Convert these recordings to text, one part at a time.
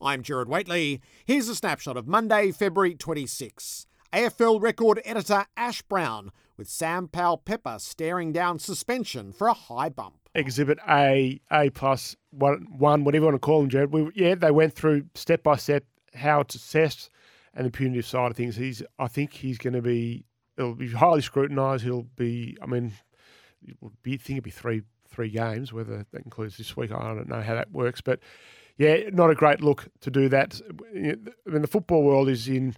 I'm Jared Whateley. Here's a snapshot of Monday, February 26. AFL record editor Ash Browne with Sam Powell Pepper staring down suspension for a high bump. Exhibit A, A plus, one, one whatever you want to call them, Jared. We, yeah, they went through step by step how it's assessed and the punitive side of things. He's, I think he's going to be, it'll be highly scrutinised. He'll be, I mean, be, I think it'll be three three games. Whether that includes this week, I don't know how that works, but yeah, not a great look to do that. I mean, the football world is in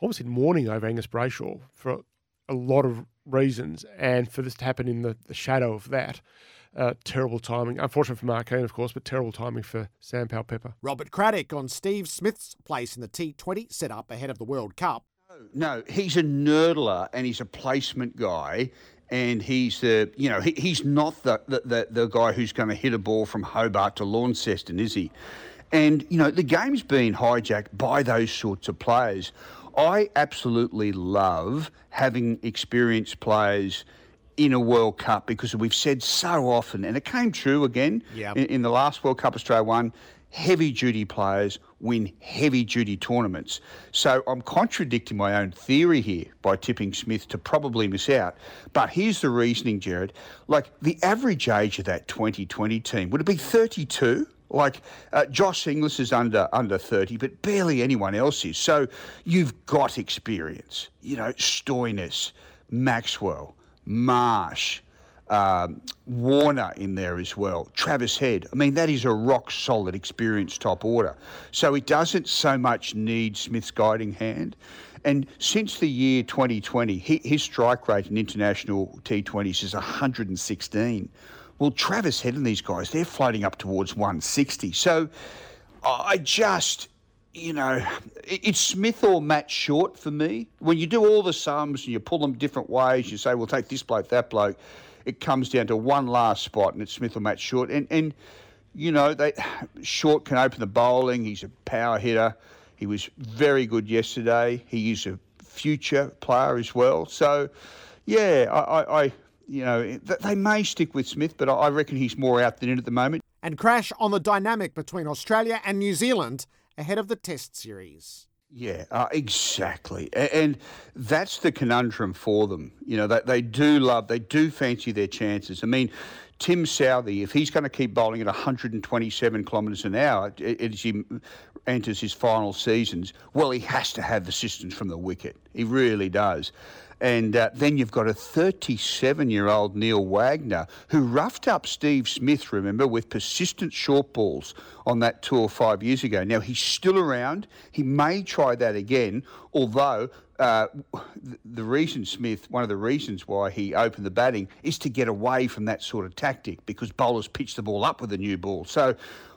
almost in mourning over Angus Brayshaw for a lot of reasons, and for this to happen in the, the shadow of that, uh, terrible timing. Unfortunate for Marqueen, of course, but terrible timing for Sam Powell Pepper. Robert Craddock on Steve Smith's place in the T20 set up ahead of the World Cup. No, he's a nurdler and he's a placement guy and he's the you know he, he's not the, the the guy who's going to hit a ball from Hobart to Launceston, is he? And you know the game's been hijacked by those sorts of players. I absolutely love having experienced players in a World Cup because we've said so often, and it came true again Yep. in, in the last World Cup Australia won. Heavy duty players win heavy duty tournaments. So I'm contradicting my own theory here by tipping Smith to probably miss out. But here's the reasoning, Jared. Like the average age of that 2020 team would it be 32? Like uh, Josh Inglis is under under 30, but barely anyone else is. So you've got experience. You know, Stoinis, Maxwell, Marsh, um, Warner in there as well, Travis Head. I mean, that is a rock solid, experienced top order. So it doesn't so much need Smith's guiding hand. And since the year 2020, he, his strike rate in international T20s is 116. Well, Travis Head and these guys, they're floating up towards 160. So I just, you know, it's Smith or Matt Short for me. When you do all the sums and you pull them different ways, you say, we'll take this bloke, that bloke, it comes down to one last spot and it's Smith or Matt Short. And, and you know, they Short can open the bowling. He's a power hitter. He was very good yesterday. He is a future player as well. So, yeah, I, I, I you know, they may stick with Smith, but I- I reckon he's more out than in at the moment. And crash on the dynamic between Australia and New Zealand ahead of the Test series. Yeah, uh, exactly. A- And that's the conundrum for them. You know, they, they do love, they do fancy their chances. I mean, Tim Southee, if he's going to keep bowling at 127 kilometres an hour as he enters his final seasons, well, he has to have assistance from the wicket. He really does. And uh, then you've got a 37 year old Neil Wagner who roughed up Steve Smith, remember, with persistent short balls on that tour five years ago. Now, he's still around. He may try that again, although uh, the reason Smith, one of the reasons why he opened the batting is to get away from that sort of tactic because bowlers pitch the ball up with a new ball. So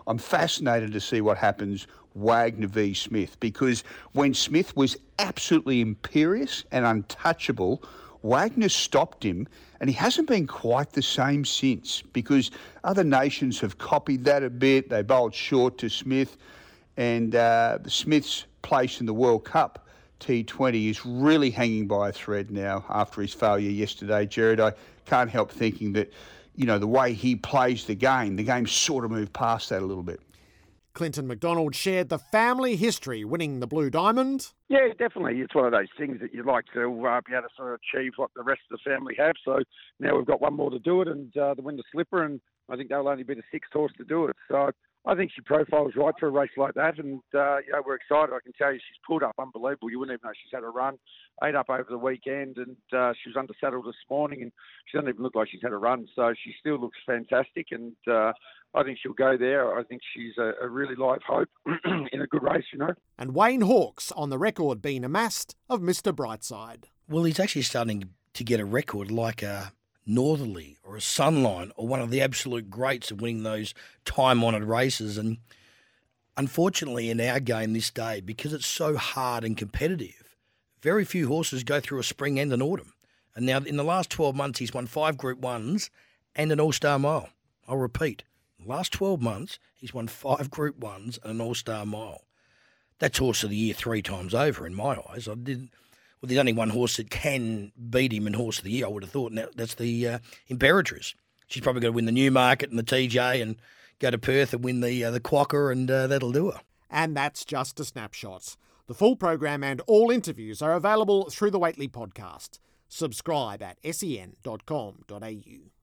I'm fascinated to see what happens Wagner v Smith because when Smith was absolutely imperious and untouchable, Wagner stopped him and he hasn't been quite the same since because other nations have copied that a bit. They bowled short to Smith and uh, Smith's place in the World Cup T20 is really hanging by a thread now after his failure yesterday. Jared, I can't help thinking that, you know, the way he plays the game, the game sort of moved past that a little bit. Clinton McDonald shared the family history winning the Blue Diamond. Yeah, definitely. It's one of those things that you'd like to uh, be able to sort of achieve what the rest of the family have. So now we've got one more to do it and uh, to win the slipper, and I think they'll only be the sixth horse to do it. So I think she profiles right for a race like that, and uh, you know, we're excited. I can tell you, she's pulled up unbelievable. You wouldn't even know she's had a run. Ate up over the weekend, and uh, she was under saddle this morning, and she doesn't even look like she's had a run. So she still looks fantastic, and uh, I think she'll go there. I think she's a, a really live hope in a good race, you know. And Wayne Hawkes on the record being amassed of Mr. Brightside. Well, he's actually starting to get a record like a Northerly or a Sunline or one of the absolute greats of winning those time honoured races. And unfortunately, in our game this day, because it's so hard and competitive, very few horses go through a spring and an autumn. And now, in the last 12 months, he's won five Group 1s and an All Star Mile. I'll repeat, last 12 months, he's won five Group 1s and an All Star Mile. That's horse of the year three times over in my eyes. I did well, there's only one horse that can beat him in Horse of the Year, I would have thought, and that's the uh. She's probably going to win the Newmarket and the TJ and go to Perth and win the uh, the Quokka, and uh, that'll do her. And that's just a snapshot. The full program and all interviews are available through the Whateley podcast. Subscribe at sen.com.au.